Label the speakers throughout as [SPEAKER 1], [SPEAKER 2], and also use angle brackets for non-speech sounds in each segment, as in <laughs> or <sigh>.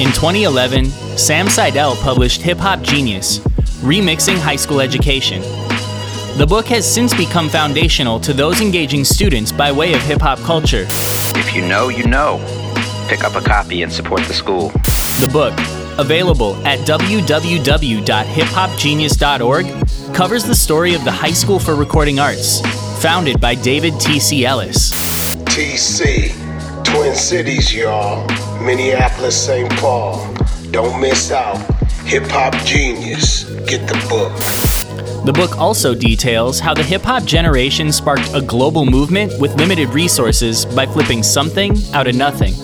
[SPEAKER 1] In 2011, Sam Seidel published Hip Hop Genius Remixing High School Education. The book has since become foundational to those engaging students by way of hip hop culture.
[SPEAKER 2] If you know, you know. Pick up a copy and support the school.
[SPEAKER 1] The book, available at www.hiphopgenius.org, covers the story of the High School for Recording Arts, founded by David T.C. Ellis.
[SPEAKER 3] TC, Twin Cities, y'all. Minneapolis, St. Paul. Don't miss out. Hip Hop Genius. Get the book.
[SPEAKER 1] The book also details how the hip hop generation sparked a global movement with limited resources by flipping something out of nothing.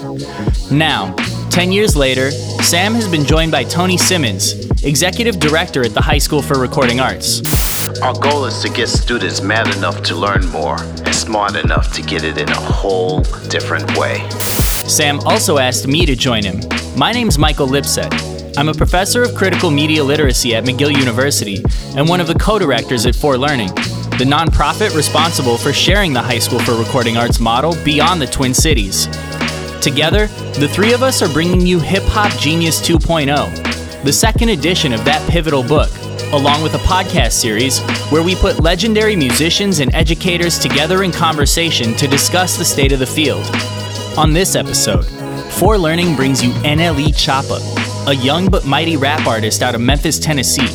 [SPEAKER 1] Now, 10 years later, Sam has been joined by Tony Simmons, executive director at the High School for Recording Arts.
[SPEAKER 4] Our goal is to get students mad enough to learn more and smart enough to get it in a whole different way.
[SPEAKER 1] Sam also asked me to join him. My name's Michael Lipset. I'm a professor of critical media literacy at McGill University and one of the co directors at 4 Learning, the nonprofit responsible for sharing the High School for Recording Arts model beyond the Twin Cities. Together, the three of us are bringing you Hip Hop Genius 2.0, the second edition of that pivotal book, along with a podcast series where we put legendary musicians and educators together in conversation to discuss the state of the field. On this episode, 4 Learning brings you NLE Choppa, a young but mighty rap artist out of Memphis, Tennessee.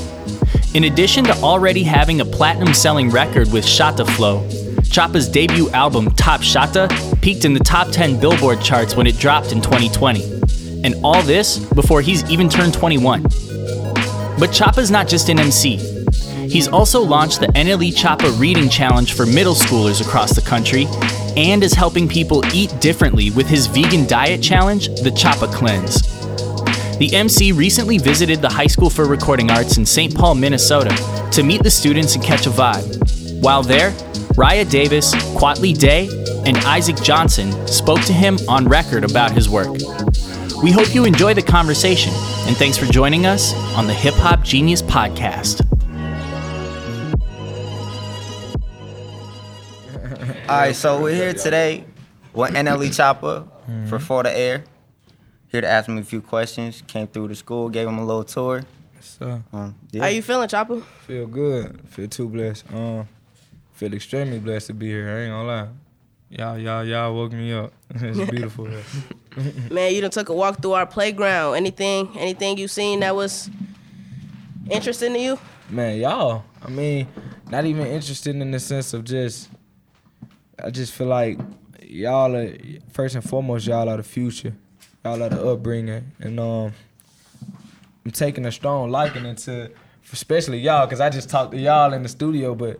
[SPEAKER 1] In addition to already having a platinum selling record with Shotta Flow, Choppa's debut album, Top Shotta, peaked in the top 10 Billboard charts when it dropped in 2020. And all this before he's even turned 21. But Choppa's not just an MC. He's also launched the NLE Choppa Reading Challenge for middle schoolers across the country and is helping people eat differently with his vegan diet challenge, the Choppa Cleanse. The MC recently visited the High School for Recording Arts in St. Paul, Minnesota to meet the students and catch a vibe. While there, Ryah Davis, Cuauhtl Day, and Isaac Johnson spoke to him on record about his work. We hope you enjoy the conversation, and thanks for joining us on the Hip Hop Genius Podcast.
[SPEAKER 5] All right, so we're here today with NLE <clears throat> Choppa for For the Air. Here to ask him a few questions. Came through the school, gave him a little tour.
[SPEAKER 6] So
[SPEAKER 5] Um, yeah.
[SPEAKER 7] How you feeling, Choppa?
[SPEAKER 6] feel good. Feel too blessed. Um, feel extremely blessed to be here. I ain't gonna lie. Y'all, y'all, y'all woke me up. <laughs> it's beautiful. here. <laughs>
[SPEAKER 7] Man, you done took a walk through our playground. Anything, anything you seen that was interesting to you?
[SPEAKER 6] Man, y'all. I mean, not even interested in the sense of just. I just feel like y'all are first and foremost. Y'all are the future. Y'all are the upbringing, and um, I'm taking a strong liking into, especially y'all, cause I just talked to y'all in the studio, but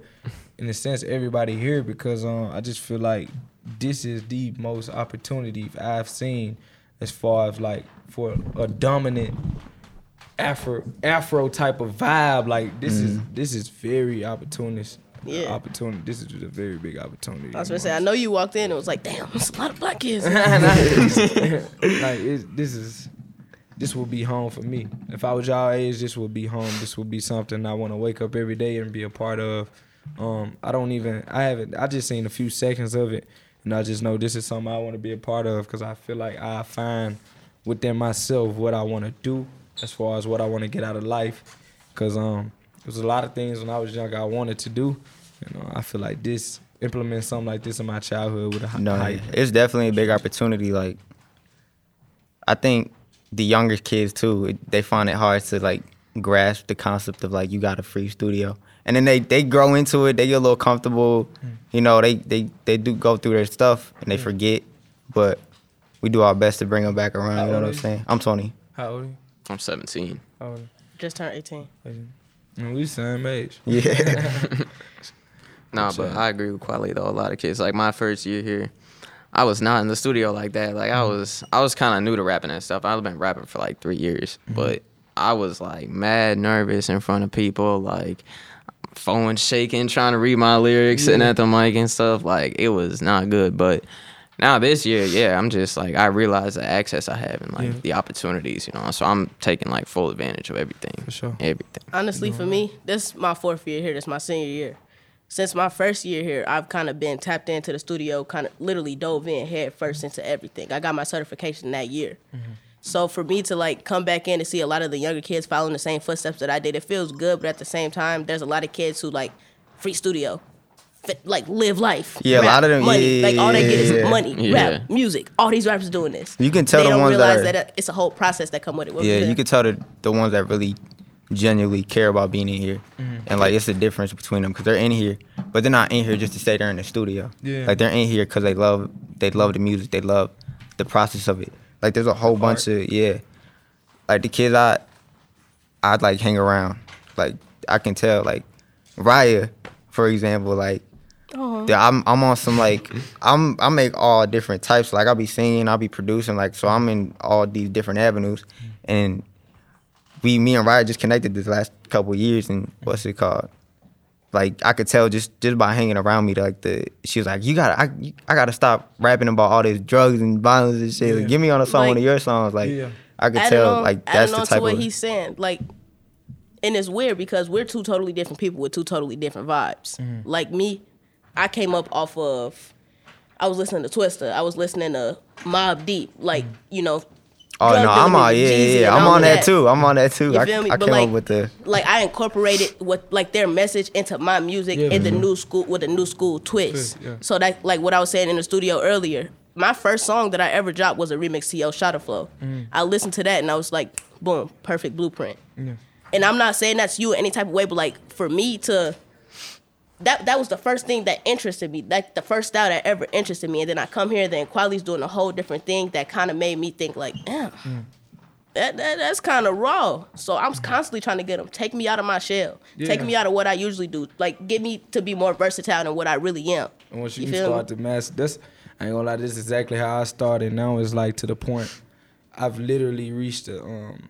[SPEAKER 6] in a sense, everybody here because um, I just feel like this is the most opportunity I've seen as far as like for a dominant Afro Afro type of vibe. Like this is this is very opportunist.
[SPEAKER 7] Yeah.
[SPEAKER 6] Opportunity. This is a very big opportunity.
[SPEAKER 7] I was gonna say, I know you walked in and it was like, damn, there's a lot of black kids. <laughs> <laughs>
[SPEAKER 6] like it's, this is this will be home for me. If I was y'all age, this would be home. This would be something I want to wake up every day and be a part of. Um, I don't even I haven't I just seen a few seconds of it and I just know this is something I want to be a part of because I feel like I find within myself what I want to do as far as what I want to get out of life. Cause um, there's a lot of things when I was young I wanted to do. You know, I feel like this implement something like this in my childhood with a
[SPEAKER 5] No,
[SPEAKER 6] hype.
[SPEAKER 5] it's definitely a big opportunity. Like, I think the younger kids too, they find it hard to like grasp the concept of like you got a free studio, and then they they grow into it. They get a little comfortable. You know, they they they do go through their stuff and they forget, but we do our best to bring them back around. You know what I'm saying? I'm Tony.
[SPEAKER 6] How old are you?
[SPEAKER 8] I'm 17.
[SPEAKER 6] How old are you?
[SPEAKER 7] Just turned 18.
[SPEAKER 6] Mm, Mm, we same age.
[SPEAKER 5] Yeah. <laughs>
[SPEAKER 8] Nah, but I agree with Cuauhtl though. A lot of kids, like my first year here, I was not in the studio like that. Like I mm. was, I was kind of new to rapping and stuff. I've been rapping for like three years, mm-hmm. but I was like mad nervous in front of people, like phone shaking, trying to read my lyrics, sitting at the mic and stuff. Like it was not good. But now this year, yeah, I'm just like I realize the access I have and like the opportunities, you know. So I'm taking like full advantage of everything. For
[SPEAKER 6] sure.
[SPEAKER 8] Everything.
[SPEAKER 7] Honestly, for me, this is my fourth year here. This is my senior year. Since my first year here, I've kind of been tapped into the studio, kind of literally dove in head first into everything. I got my certification that year. Mm-hmm. So for me to like come back in and see a lot of the younger kids following the same footsteps that I did, it feels good. But at the same time, there's a lot of kids who like free studio, fit, like live life.
[SPEAKER 5] Yeah, a lot of them-
[SPEAKER 7] money.
[SPEAKER 5] yeah,
[SPEAKER 7] like all they get is money,
[SPEAKER 8] Yeah.
[SPEAKER 7] rap, music. All these rappers doing this.
[SPEAKER 5] You can tell
[SPEAKER 7] they
[SPEAKER 5] the
[SPEAKER 7] don't
[SPEAKER 5] ones that
[SPEAKER 7] realize
[SPEAKER 5] are-
[SPEAKER 7] that it's a whole process that come with it. What
[SPEAKER 5] Yeah, you can tell the the ones that really genuinely care about being in here,
[SPEAKER 6] Mm-hmm.
[SPEAKER 5] and like it's the difference between them because they're in here, but they're not in here just to stay there in the studio.
[SPEAKER 6] Yeah.
[SPEAKER 5] like they're in here because they love they love the music, they love the process of it. Like there's a whole bunch of yeah, like the kids I I'd like hang around. Like I can tell like Ryah, for example, like. Yeah, I'm I'm on some like I'm I make all different types. Like I'll be singing, I'll be producing, like so I'm in all these different avenues. And we me and Ryah just connected this last couple of years and what's it called? Like I could tell just just by hanging around me like the she was like you gotta I, you- I gotta stop rapping about all this drugs and violence and shit. Like, give me on a song one of your songs. Like
[SPEAKER 6] Yeah.
[SPEAKER 5] I could
[SPEAKER 7] adding
[SPEAKER 5] tell
[SPEAKER 7] on,
[SPEAKER 5] like that's the type
[SPEAKER 7] to what
[SPEAKER 5] of
[SPEAKER 7] he's saying. Like, and it's weird because we're two totally different people with two totally different vibes.
[SPEAKER 5] Mm-hmm.
[SPEAKER 7] Like me, I came up off of. I was listening to Twista. I was listening to Mobb Deep. Like you know.
[SPEAKER 5] Oh no, I'm on yeah,
[SPEAKER 7] Jeezy
[SPEAKER 5] yeah, yeah. I'm on
[SPEAKER 7] of
[SPEAKER 5] that too. I'm on that too.
[SPEAKER 7] You
[SPEAKER 5] I,
[SPEAKER 7] feel me?
[SPEAKER 5] I
[SPEAKER 7] But
[SPEAKER 5] came
[SPEAKER 7] like,
[SPEAKER 5] up with the
[SPEAKER 7] like I incorporated what like their message into my music
[SPEAKER 6] Yeah,
[SPEAKER 7] in the
[SPEAKER 6] for sure.
[SPEAKER 7] new school with a new school twist.
[SPEAKER 6] Twist, yeah.
[SPEAKER 7] So that like what I was saying in the studio earlier. My first song that I ever dropped was a remix to Yo Shotta Flow.
[SPEAKER 6] Mm.
[SPEAKER 7] I listened to that and I was like, boom, perfect blueprint. And I'm not saying that's you in any type of way, but like for me to that that was the first thing that interested me. Like the first style that ever interested me. And then I come here, then Cuauhtl's doing a whole different thing that kind of made me think like, damn, that, that that's kind of raw. So I'm constantly trying to get them take me out of my shell, take me out of what I usually do, like get me to be more versatile than what I really am.
[SPEAKER 6] And once you,
[SPEAKER 7] You feel me?
[SPEAKER 6] start to master, this I ain't gonna lie, this is exactly how I started. Now it's like to the point I've literally reached a, um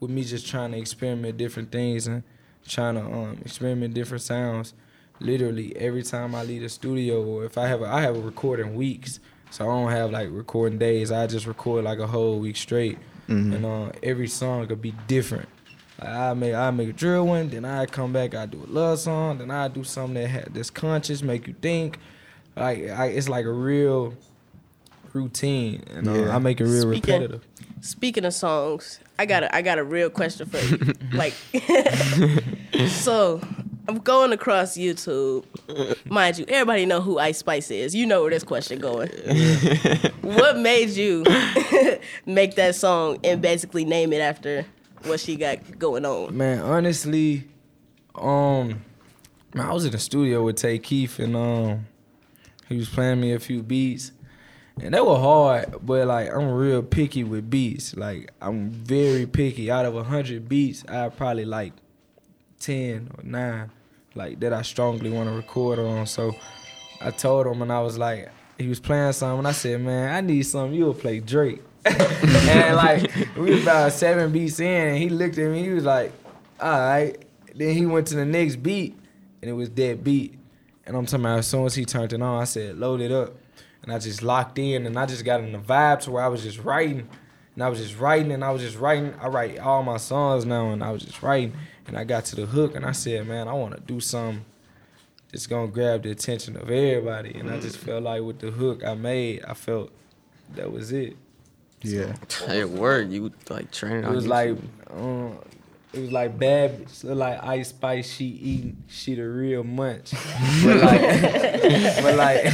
[SPEAKER 6] with me just trying to experiment different things and trying to um experiment different sounds. Literally every time I leave the studio or if I have a, I have a recording weeks, so I don't have like recording days. I just record like a whole week straight, and uh, every song could be different. Like I make I make a drill one, then I come back, I do a love song, then I do something that ha- that's conscious, make you think. Like I, it's like a real routine, and uh, I make it real
[SPEAKER 7] Speaking-
[SPEAKER 6] repetitive.
[SPEAKER 7] Speaking of songs, I got a I got a real question for you. <laughs> like, <laughs> so I'm going across YouTube. Mind you, everybody know who Ice Spice is. You know where this question going. <laughs> what made you <laughs> make that song and basically name it after what she got going on?
[SPEAKER 6] Man, honestly, um, man, I was in the studio with Tay Keith, and um, he was playing me a few beats, and they were hard. But like, I'm real picky with beats. Like, I'm very picky. Out of a hundred beats, I probably like ten or nine, like that I strongly want to record on. So, I told him, and I was like, he was playing something, and I said, man, I need something. You'll play Drake. <laughs> and like we about seven beats in, and he looked at me. He was like, "All right." Then he went to the next beat, and it was that beat. And I'm talking about as soon as he turned it on, I said, "Load it up," and I just locked in, and I just got in the vibe to where I was just writing, and I was just writing, and I was just writing. I write all my songs now, and I was just writing, and I got to the hook, and I said, "Man, I want to do something." It's gonna grab the attention of everybody, and I just felt like with the hook I made, I felt that was it.
[SPEAKER 5] yeah. <laughs>
[SPEAKER 8] It worked. You like training.
[SPEAKER 6] It was like, um, it was like bad, bitch, like Ice Spice. She eating, she the real munch. but like, <laughs> but like,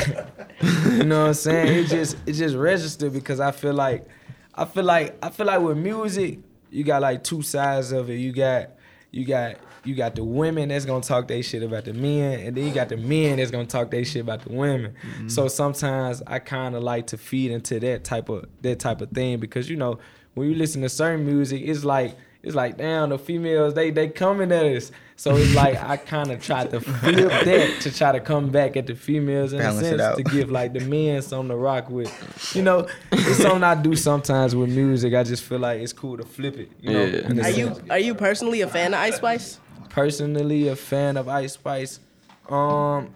[SPEAKER 6] <laughs> you know what I'm saying? It just, it just registered because I feel like, I feel like, I feel like with music, you got like two sides of it. You got, you got, you got the women that's gonna talk they shit about the men, and then you got the men that's gonna talk they shit about the women. Mm-hmm. So sometimes I kind of like to feed into that type of that type of thing because you know when you listen to certain music, it's like it's like damn the females they they coming at us. So it's like I <laughs> kind of tried to flip that to try to come back at the females in
[SPEAKER 5] Balance
[SPEAKER 6] a sense to give like the men something to rock with. You know, it's something I do sometimes with music. I just feel like it's cool to flip it. You know,
[SPEAKER 8] Yeah.
[SPEAKER 6] in a
[SPEAKER 7] Are you are you personally a fan of Ice Spice?
[SPEAKER 6] personally a fan of Ice Spice. Um,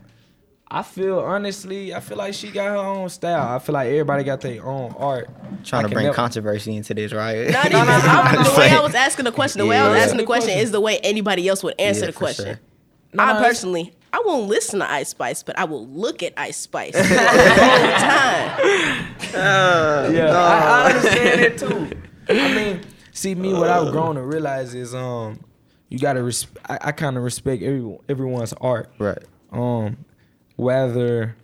[SPEAKER 6] I feel honestly, I feel like she got her own style. I feel like everybody got their own art.
[SPEAKER 5] Trying
[SPEAKER 6] I
[SPEAKER 5] to bring
[SPEAKER 6] never-
[SPEAKER 5] controversy into this, right?
[SPEAKER 7] Not <laughs> even. I'm- the way I was asking the question, the way I was asking the question is the way anybody else would answer
[SPEAKER 5] Yeah,
[SPEAKER 7] the question.
[SPEAKER 5] sure.
[SPEAKER 6] No,
[SPEAKER 7] I
[SPEAKER 6] no,
[SPEAKER 7] personally, I won't listen to Ice Spice, but I will look at Ice Spice all <laughs> the whole time.
[SPEAKER 6] Yeah, I, I understand it too. I mean, see me. What I've grown to realize is, um, you gotta. Res- I, I kind of respect every everyone's art.
[SPEAKER 5] Right.
[SPEAKER 6] Um, whether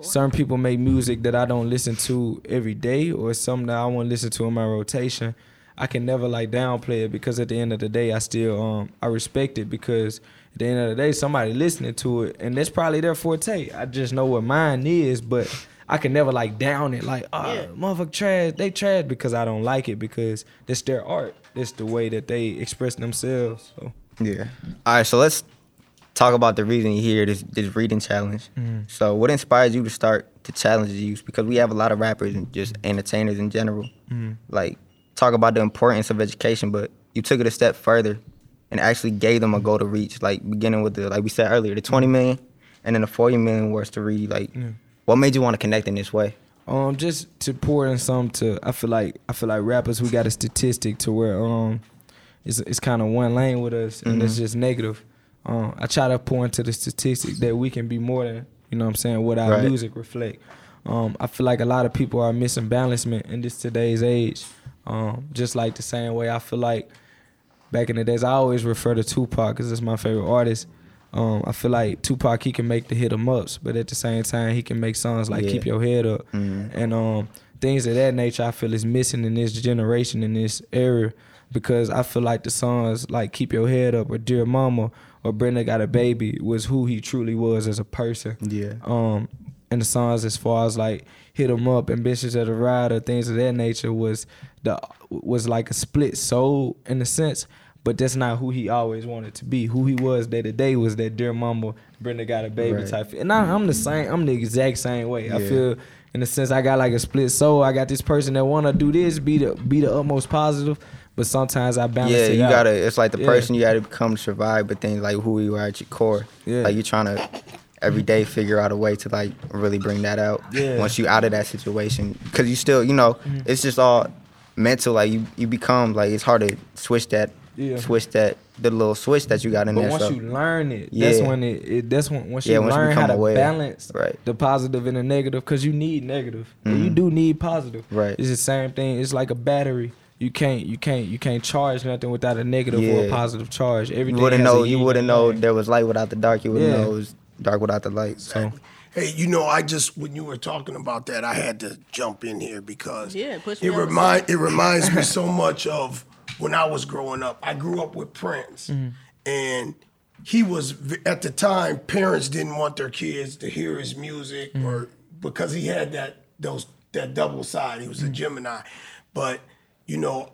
[SPEAKER 6] some people make music that I don't listen to every day, or something that I want to listen to in my rotation. I can never like downplay it because at the end of the day, I still um I respect it because at the end of the day, somebody listening to it, and that's probably their forte. I just know what mine is, but I can never like down it like, oh,
[SPEAKER 7] Yeah.
[SPEAKER 6] motherfucker trash. They trash because I don't like it because that's their art. That's the way that they express themselves. So
[SPEAKER 5] Yeah. All right, so let's talk about the reason you're here, this this reading challenge. So what inspired you to start the challenge use? Because we have a lot of rappers and just entertainers in general. Like talk about the importance of education, but you took it a step further and actually gave them a goal to reach. Like beginning with the like we said earlier, the 20 million and then the 40 million words to read. Like what made you want to connect in this way?
[SPEAKER 6] Um, just to pour in some to, I feel like I feel like rappers we got a statistic to where um, it's it's kind of one lane with us, and it's just negative. Um, I try to point to the statistic that we can be more than you know what I'm saying what our
[SPEAKER 5] Right.
[SPEAKER 6] music reflect. Um, I feel like a lot of people are missing balancement in this today's age. Um, just like the same way I feel like back in the days, I always refer to Tupac because it's my favorite artist. Um, I feel like Tupac he can make the hit em ups, but at the same time he can make songs like
[SPEAKER 5] Yeah.
[SPEAKER 6] "Keep Your Head Up" and um, things of that nature. I feel is missing in this generation in this era because I feel like the songs like "Keep Your Head Up" or "Dear Mama" or "Brenda Got a Baby" was who he truly was as a person.
[SPEAKER 5] Yeah.
[SPEAKER 6] Um, and the songs as far as like hit "Hit 'Em Up," "Ambitious of the or things of that nature was the was like a split soul in a sense. But that's not who he always wanted to be. Who he was day to day was that dear mama, Brenda got a baby
[SPEAKER 5] Right.
[SPEAKER 6] type. And I, I'm the same. I'm the exact same way. I feel in a sense I got like a split soul. I got this person that wanna do this, be the be the utmost positive, but sometimes I balance
[SPEAKER 5] Yeah, you
[SPEAKER 6] out.
[SPEAKER 5] gotta. It's like the
[SPEAKER 6] Yeah.
[SPEAKER 5] person you gotta become to survive, but then like who you are at your core.
[SPEAKER 6] Yeah.
[SPEAKER 5] Like you're trying to every day figure out a way to like really bring that out.
[SPEAKER 6] Yeah.
[SPEAKER 5] Once you out of that situation, because you still, you know, it's just all mental. Like you, you become like it's hard to switch that,
[SPEAKER 6] Yeah.
[SPEAKER 5] switch that the little switch that you got in
[SPEAKER 6] But
[SPEAKER 5] there.
[SPEAKER 6] But once
[SPEAKER 5] so.
[SPEAKER 6] you learn it,
[SPEAKER 5] yeah.
[SPEAKER 6] that's when it, it that's when once
[SPEAKER 5] Yeah,
[SPEAKER 6] you
[SPEAKER 5] once you
[SPEAKER 6] learn how to
[SPEAKER 5] aware.
[SPEAKER 6] balance
[SPEAKER 5] Right.
[SPEAKER 6] the positive and the negative, because you need negative. And You do need positive.
[SPEAKER 5] Mm-hmm. Right.
[SPEAKER 6] It's the same thing. It's like a battery. You can't you can't you can't charge nothing without a negative or a positive charge. Everything
[SPEAKER 5] you wouldn't know. You wouldn't know
[SPEAKER 6] yang.
[SPEAKER 5] there was light without the dark. You wouldn't
[SPEAKER 6] Yeah.
[SPEAKER 5] know it was dark without the light. So
[SPEAKER 3] Hey, you know, I just when you were talking about that, I had to jump in here because
[SPEAKER 7] Yeah,
[SPEAKER 3] it remind it reminds me so much of when I was growing up. I grew up with Prince, mm-hmm. and he was at the time parents didn't want their kids to hear his music mm-hmm. or because he had that those that double side. He was a mm-hmm. Gemini, but you know.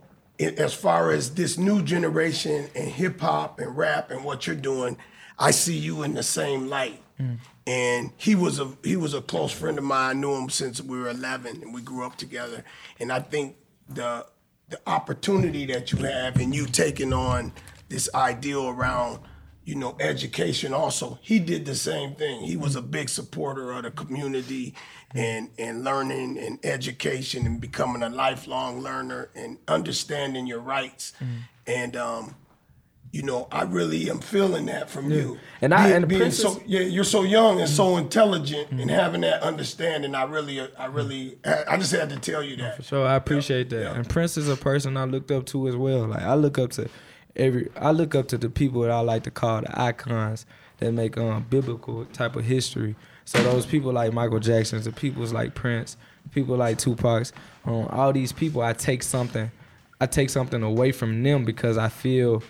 [SPEAKER 3] As far as this new generation and hip hop and rap and what you're doing, I see you in the same light mm. and he was a he was a close friend of mine. I knew him since we were 11, and we grew up together. And I think the the opportunity that you have and you taking on this ideal around you know education also he did the same thing he was a big supporter of the community and and learning and education and becoming a lifelong learner and understanding your rights mm. and um you know, I really am feeling that from you.
[SPEAKER 6] And I-
[SPEAKER 3] being,
[SPEAKER 6] and
[SPEAKER 3] being
[SPEAKER 6] Prince
[SPEAKER 3] so yeah, you're so young and so mm. intelligent and mm. having that understanding. I really, uh, I really, I just had to tell you that.
[SPEAKER 6] So I appreciate that. And Prince is a person I looked up to as well. Like I look up to every I look up to the people that I like to call the icons that make um biblical type of history. So those people like Michael Jackson's, the people's like Prince, people like Tupac's, um, all these people I take something I take something away from them because I feel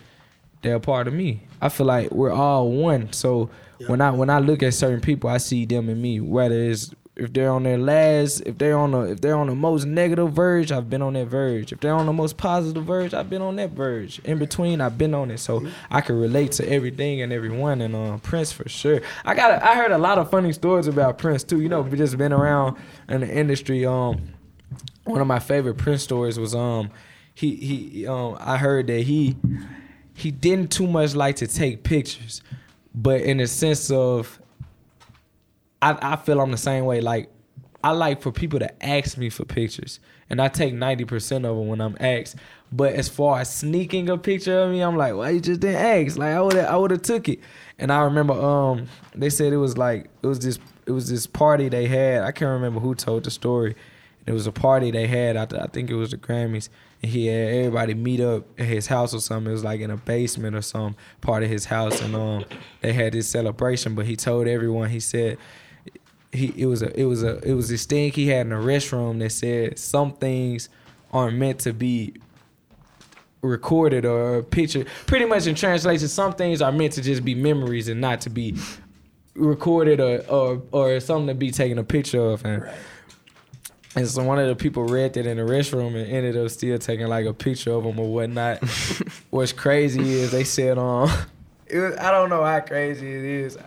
[SPEAKER 6] they're a part of me. I feel like we're all one. So when I when I look at certain people, I see them in me. Whether it's if they're on their last, if they're on the if they're on the most negative verge, I've been on that verge. If they're on the most positive verge, I've been on that verge. In between, I've been on it, so I can relate to everything and everyone. And um, Prince for sure. I got I heard a lot of funny stories about Prince too. You know, we just been around in the industry. Um, one of my favorite Prince stories was um he he um I heard that he he didn't too much like to take pictures, but in the sense of I I feel I'm the same way. Like I like for people to ask me for pictures, and I take ninety percent of them when I'm asked. But as far as sneaking a picture of me, I'm like, why you just didn't ask? Like I would I would have took it. And I remember um they said it was like it was this it was this party they had. I can't remember who told the story. It was a party they had. I, I think it was the Grammys, and he had everybody meet up at his house or something. It was like in a basement or some part of his house, and um, they had this celebration. But he told everyone, he said, he it was a it was a it was this thing he had in the restroom that said some things aren't meant to be recorded or pictured. Pretty much in translation, some things are meant to just be memories and not to be recorded or or, or something to be taken a picture of. And and so one of the people read that in the restroom and ended up still taking like a picture of him or whatnot. <laughs> What's crazy is they said um, it was, I don't know how crazy it is.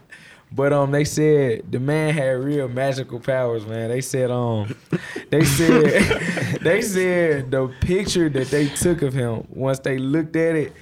[SPEAKER 6] But um, they said the man had real magical powers, man. They said um, they said <laughs> they said the picture that they took of him once they looked at it,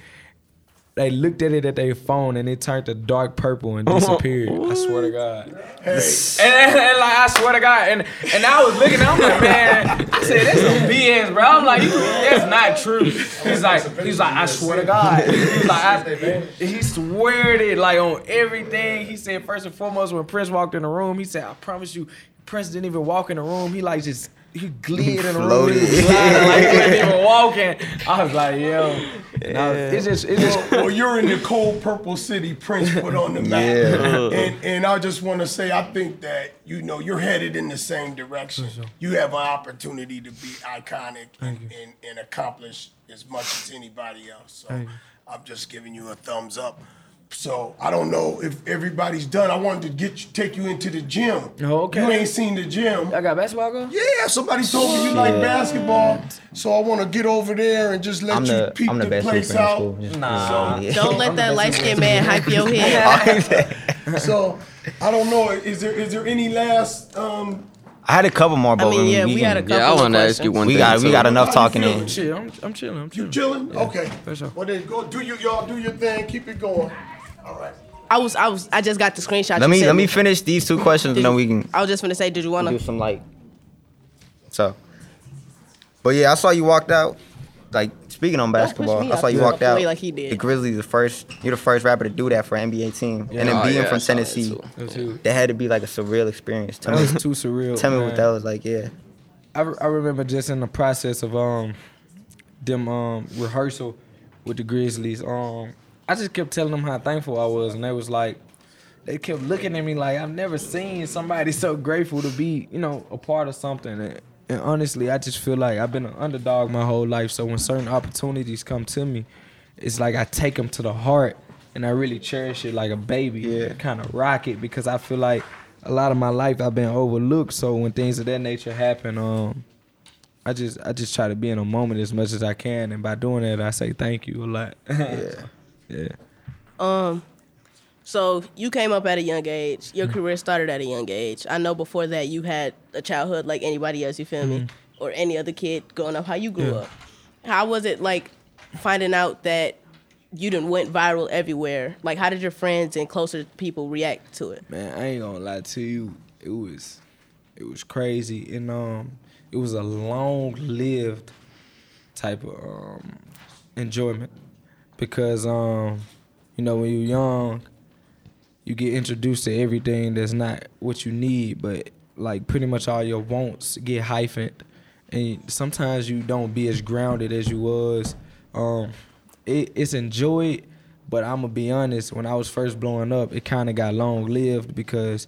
[SPEAKER 6] they looked at it at their phone and it turned to dark purple and disappeared. <laughs> I swear to God. And, and- and, like I swear to God, and and I was looking, I'm like, man, I said that's some BS, bro. I'm like, that's not true. He's like, he's like, I swear to God. He's like, I, he sweared it like on everything. He said first and foremost when Prince walked in the room, he said, I promise you, Prince didn't even walk in the room. He like just he <laughs> glid in the room. He was gliding, like he wasn't even walking. I was like, yo, no, it's just it's just
[SPEAKER 3] well, you're in the cold purple city Prince put on the map.
[SPEAKER 5] Yeah.
[SPEAKER 3] And and I just want to say I think that you know you're headed in the same direction. You have an opportunity to be iconic and, and, and accomplish as much as anybody else. So I'm just giving you a thumbs up. So I don't know if everybody's done. I wanted to get you, take you into the gym.
[SPEAKER 6] Oh, okay.
[SPEAKER 3] You ain't seen the gym.
[SPEAKER 6] I got basketball go?
[SPEAKER 3] Yeah, somebody told me you like basketball, so I want to get over there and just let
[SPEAKER 5] I'm
[SPEAKER 3] you
[SPEAKER 5] the
[SPEAKER 3] peep
[SPEAKER 5] I'm the
[SPEAKER 3] the,
[SPEAKER 5] best
[SPEAKER 3] place out.
[SPEAKER 5] school. Just-
[SPEAKER 6] Nah.
[SPEAKER 5] Yeah.
[SPEAKER 7] Don't let that light skinned man hype your head. <laughs>
[SPEAKER 3] So I don't know. Is there is there any last? Um,
[SPEAKER 5] I had a couple more, but
[SPEAKER 7] I mean,
[SPEAKER 5] we,
[SPEAKER 7] yeah,
[SPEAKER 5] we,
[SPEAKER 7] we had a couple.
[SPEAKER 8] Yeah, I want to ask you one
[SPEAKER 5] we
[SPEAKER 8] thing.
[SPEAKER 5] got we got enough
[SPEAKER 3] How you
[SPEAKER 5] talking
[SPEAKER 3] feeling?
[SPEAKER 5] in.
[SPEAKER 6] Shit, I'm, I'm chilling. I'm chilling.
[SPEAKER 3] you
[SPEAKER 6] chilling.
[SPEAKER 3] chilling? Okay.
[SPEAKER 6] for sure.
[SPEAKER 3] Well then, go do you y'all do your thing. Keep it going. All right.
[SPEAKER 7] I was, I was, I just got the screenshot.
[SPEAKER 5] Let
[SPEAKER 7] you
[SPEAKER 5] me
[SPEAKER 7] sent
[SPEAKER 5] let me finish these two questions, and then we can
[SPEAKER 7] I was just gonna say, did you wanna?
[SPEAKER 5] do some like. So. But yeah, I saw you walked out. Like speaking on
[SPEAKER 7] push
[SPEAKER 5] basketball,
[SPEAKER 7] me
[SPEAKER 5] I saw you
[SPEAKER 7] the
[SPEAKER 5] walked
[SPEAKER 7] way
[SPEAKER 5] out.
[SPEAKER 7] like he did.
[SPEAKER 5] The Grizzlies, the first, you're the first rapper to do that for an NBA team, and then
[SPEAKER 8] Oh,
[SPEAKER 5] being
[SPEAKER 8] yeah, I
[SPEAKER 5] from
[SPEAKER 8] saw that
[SPEAKER 5] Tennessee,
[SPEAKER 8] too.
[SPEAKER 6] That's
[SPEAKER 5] that had to be like a surreal experience. Tell
[SPEAKER 6] That
[SPEAKER 5] me,
[SPEAKER 6] was too surreal.
[SPEAKER 5] tell me
[SPEAKER 6] man.
[SPEAKER 5] what that was like. Yeah.
[SPEAKER 6] I, re- I remember just in the process of um them um rehearsal with the Grizzlies. Um, I just kept telling them how thankful I was, and they was like, they kept looking at me like I've never seen somebody so grateful to be, you know, a part of something. And, and honestly, I just feel like I've been an underdog my whole life. So when certain opportunities come to me, it's like I take them to the heart, and I really cherish it like a baby.
[SPEAKER 5] Yeah.
[SPEAKER 6] kind of rock it because I feel like a lot of my life I've been overlooked. So when things of that nature happen, um, I just I just try to be in a moment as much as I can, and by doing that, I say thank you a lot. <laughs>
[SPEAKER 5] Yeah.
[SPEAKER 6] Yeah.
[SPEAKER 7] Um, so you came up at a young age. Your career started at a young age. I know before that you had a childhood like anybody else. You feel me? Or any other kid growing up. How you grew
[SPEAKER 6] Yeah.
[SPEAKER 7] up? How was it like finding out that you didn't went viral everywhere? Like, how did your friends and closer people react to it?
[SPEAKER 6] Man, I ain't gonna lie to you. It was it was crazy and um it was a long lived type of um enjoyment. Because um, you know, when you're young, you get introduced to everything that's not what you need, but like pretty much all your wants get hyphened and sometimes you don't be as grounded as you was. Um it, it's enjoyed, but I'm gonna be honest, when I was first blowing up, it kinda got long lived because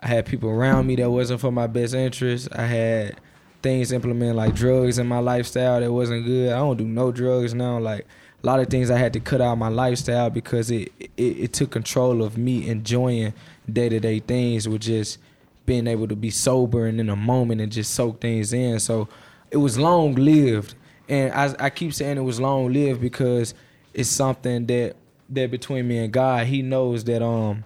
[SPEAKER 6] I had people around me that wasn't for my best interest. I had things implemented like drugs in my lifestyle that wasn't good. I don't do no drugs now. Like a lot of things I had to cut out of my lifestyle because it it, it took control of me enjoying day to day things with just being able to be sober and in a moment and just soak things in. So it was long lived. And I, I keep saying it was long lived because it's something that that between me and God, He knows that um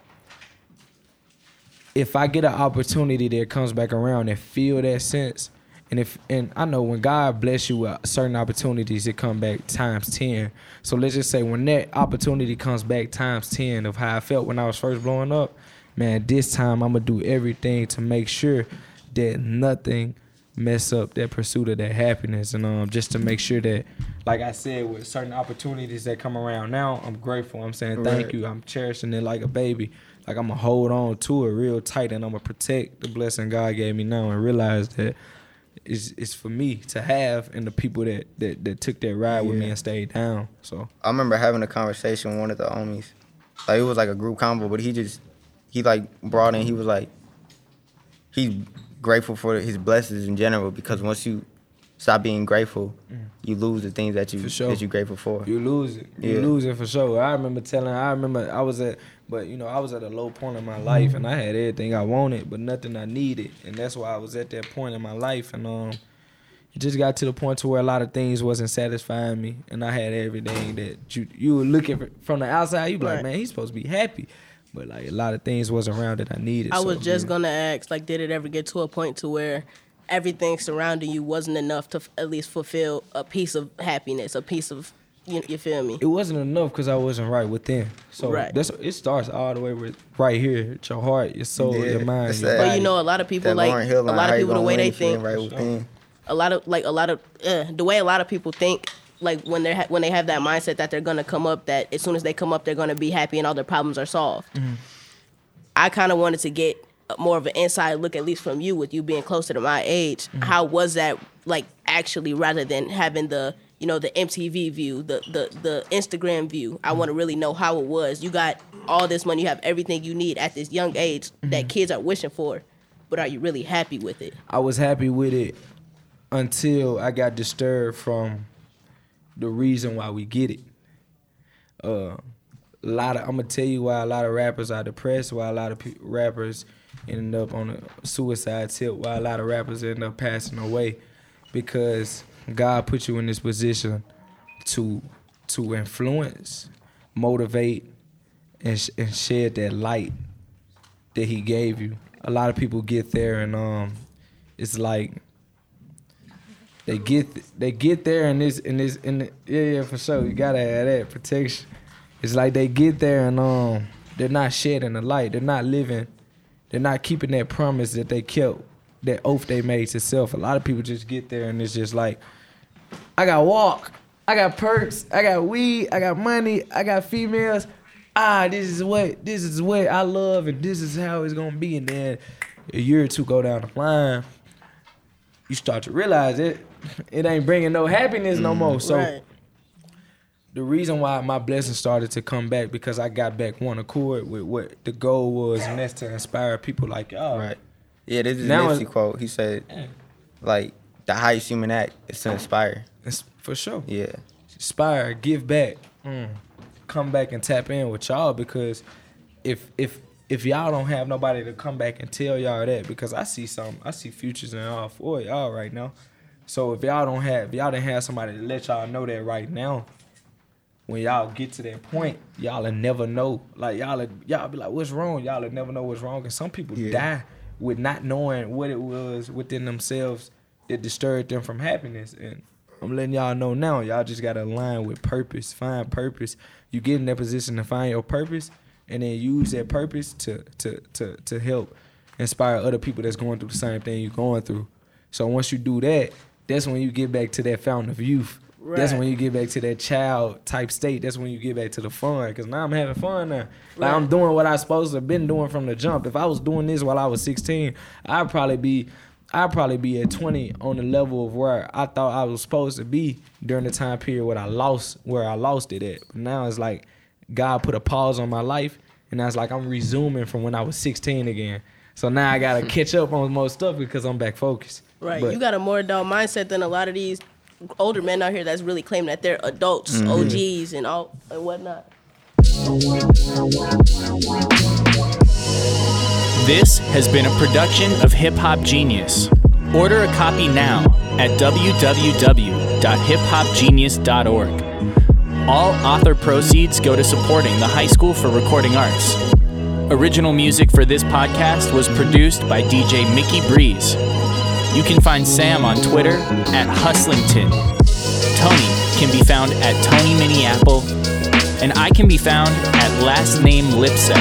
[SPEAKER 6] if I get an opportunity that comes back around and feel that sense, and if and I know when God bless you with certain opportunities, it come back times ten. So let's just say when that opportunity comes back times ten of how I felt when I was first blowing up, man, this time I'm gonna do everything to make sure that nothing mess up that pursuit of that happiness and um just to make sure that like I said with certain opportunities that come around now I'm grateful I'm saying thank
[SPEAKER 5] Right.
[SPEAKER 6] you I'm cherishing it like a baby like I'm gonna hold on to it real tight and I'm gonna protect the blessing God gave me now and realize that is is for me to have and the people that that, that took that ride with me and stayed down. So
[SPEAKER 5] I remember having a conversation with one of the homies. Like it was like a group combo, but he just he like brought in. He was like he's grateful for his blessings in general because once you stop being grateful, you lose the things that you
[SPEAKER 6] For sure.
[SPEAKER 5] that you grateful for.
[SPEAKER 6] You lose it. You
[SPEAKER 5] Yeah.
[SPEAKER 6] lose it for sure. I remember telling. I remember I was at, but you know, I was at a low point in my life, and I had everything I wanted, but nothing I needed, and that's why I was at that point in my life, and um, it just got to the point to where a lot of things wasn't satisfying me, and I had everything that you you were looking for, from the outside. You be like, man, he's supposed to be happy, but like a lot of things wasn't around that I needed.
[SPEAKER 7] I
[SPEAKER 6] so,
[SPEAKER 7] was just
[SPEAKER 6] yeah.
[SPEAKER 7] gonna ask, like, did it ever get to a point to where everything surrounding you wasn't enough to f- at least fulfill a piece of happiness, a piece of, you, you feel me?
[SPEAKER 6] it wasn't enough because I wasn't right within. So
[SPEAKER 7] Right.
[SPEAKER 6] that's it starts all the way with right here, with your heart, your soul,
[SPEAKER 5] Yeah,
[SPEAKER 6] your mind. Your
[SPEAKER 7] But you know, a lot of people
[SPEAKER 5] That
[SPEAKER 7] like
[SPEAKER 5] Hill
[SPEAKER 7] a lot of people the way they
[SPEAKER 5] if you ain't
[SPEAKER 7] think.
[SPEAKER 5] right within.
[SPEAKER 7] a lot of like a lot of uh, the way a lot of people think like when they're ha- when they have that mindset that they're gonna come up that as soon as they come up they're gonna be happy and all their problems are solved i kind of wanted to get more of an inside look at least from you with you being closer to my age mm-hmm. how was that like actually rather than having the you know the mtv view the the, the instagram view? I mm-hmm. want to really know how it was. You got all this money you have everything you need at this young age that mm-hmm. kids are wishing for but are you really happy with it?
[SPEAKER 6] I was happy with it until I got disturbed from the reason why we get it. Uh, a lot of I'm gonna tell you why a lot of rappers are depressed, why a lot of pe- rappers end up on a suicide tip, why a lot of rappers end up passing away, because God put you in this position to to influence, motivate, and and shed that light that He gave you. A lot of people get there and um, it's like they get they get there and this and this and the, yeah yeah for sure you gotta have that protection. It's like they get there and um they're not shedding the light. They're not living. They're not keeping that promise that they kept, that oath they made to self. A lot of people just get there and it's just like, I got walk, I got perks, I got weed, I got money, I got females. Ah, this is what this is what I love and this is how it's gonna be. And then a year or two go down the line, you start to realize it it ain't bringing no happiness no more. So
[SPEAKER 7] right
[SPEAKER 6] the reason why my blessing started to come back because I got back one accord with what the goal was, and that's to inspire people like y'all.
[SPEAKER 5] Right. Yeah, this is
[SPEAKER 6] Now
[SPEAKER 5] Nipsey quote. He said, like, the highest human act is to inspire.
[SPEAKER 6] It's for sure.
[SPEAKER 5] Yeah.
[SPEAKER 6] Inspire, give back, mm. come back and tap in with y'all because if if if y'all don't have nobody to come back and tell y'all that, because I see some, I see futures in all for y'all right now. So if y'all don't have, if y'all didn't have somebody to let y'all know that right now, when y'all get to that point, y'all will never know. Like y'all, y'all be like, "What's wrong?" Y'all will never know what's wrong. And some people
[SPEAKER 5] Yeah.
[SPEAKER 6] die with not knowing what it was within themselves that disturbed them from happiness. And I'm letting y'all know now. Y'all just gotta align with purpose. Find purpose. You get in that position to find your purpose, and then use that purpose to to to to help inspire other people that's going through the same thing you're going through. So once you do that, that's when you get back to that fountain of youth. That's when you get back to that child type state. That's when you get back to the fun. Cause now I'm having fun now. Like I'm doing what I supposed to have been doing from the jump. If I was doing this while I was 16, I'd probably be I'd probably be at 20 on the level of where I thought I was supposed to be during the time period where I lost where I lost it at. Now it's like God put a pause on my life, and now it's like I'm resuming from when I was 16 again. So now I gotta <laughs> catch up on most stuff because I'm back focused.
[SPEAKER 7] Right.
[SPEAKER 6] But-
[SPEAKER 7] you got a more adult mindset than a lot of these older men out here that's really claiming that they're adults,
[SPEAKER 6] Mm-hmm.
[SPEAKER 7] OGs, and all and whatnot.
[SPEAKER 1] This has been a production of Hip Hop Genius. Order a copy now at www.hiphopgenius.org. All author proceeds go to supporting the High School for Recording Arts. Original music for this podcast was produced by DJ Mickey Breeze. You can find Sam on Twitter at Hustlington. Tony can be found at Tony Minneapple, and I can be found at Last Name Lipset.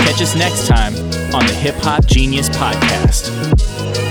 [SPEAKER 1] Catch us next time on the Hip Hop Genius Podcast.